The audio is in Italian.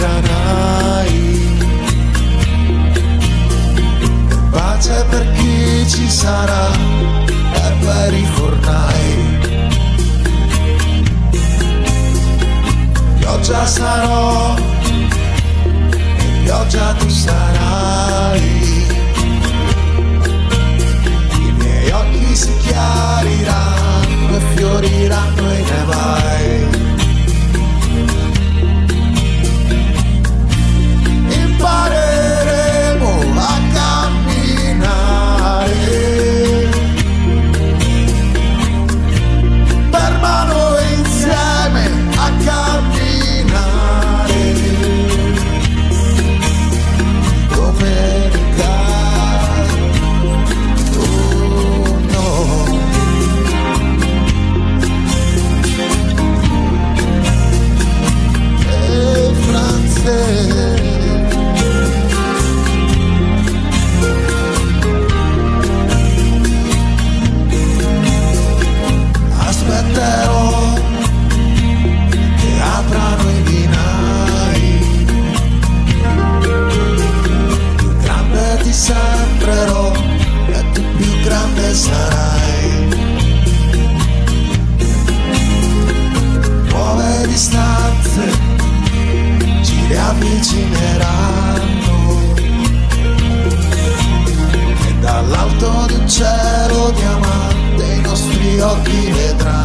ingarai. Pace per chi ci sarà e per i fornai. Pioggia sarò e pioggia tu sarai. Cielo diamante i nostri occhi vedranno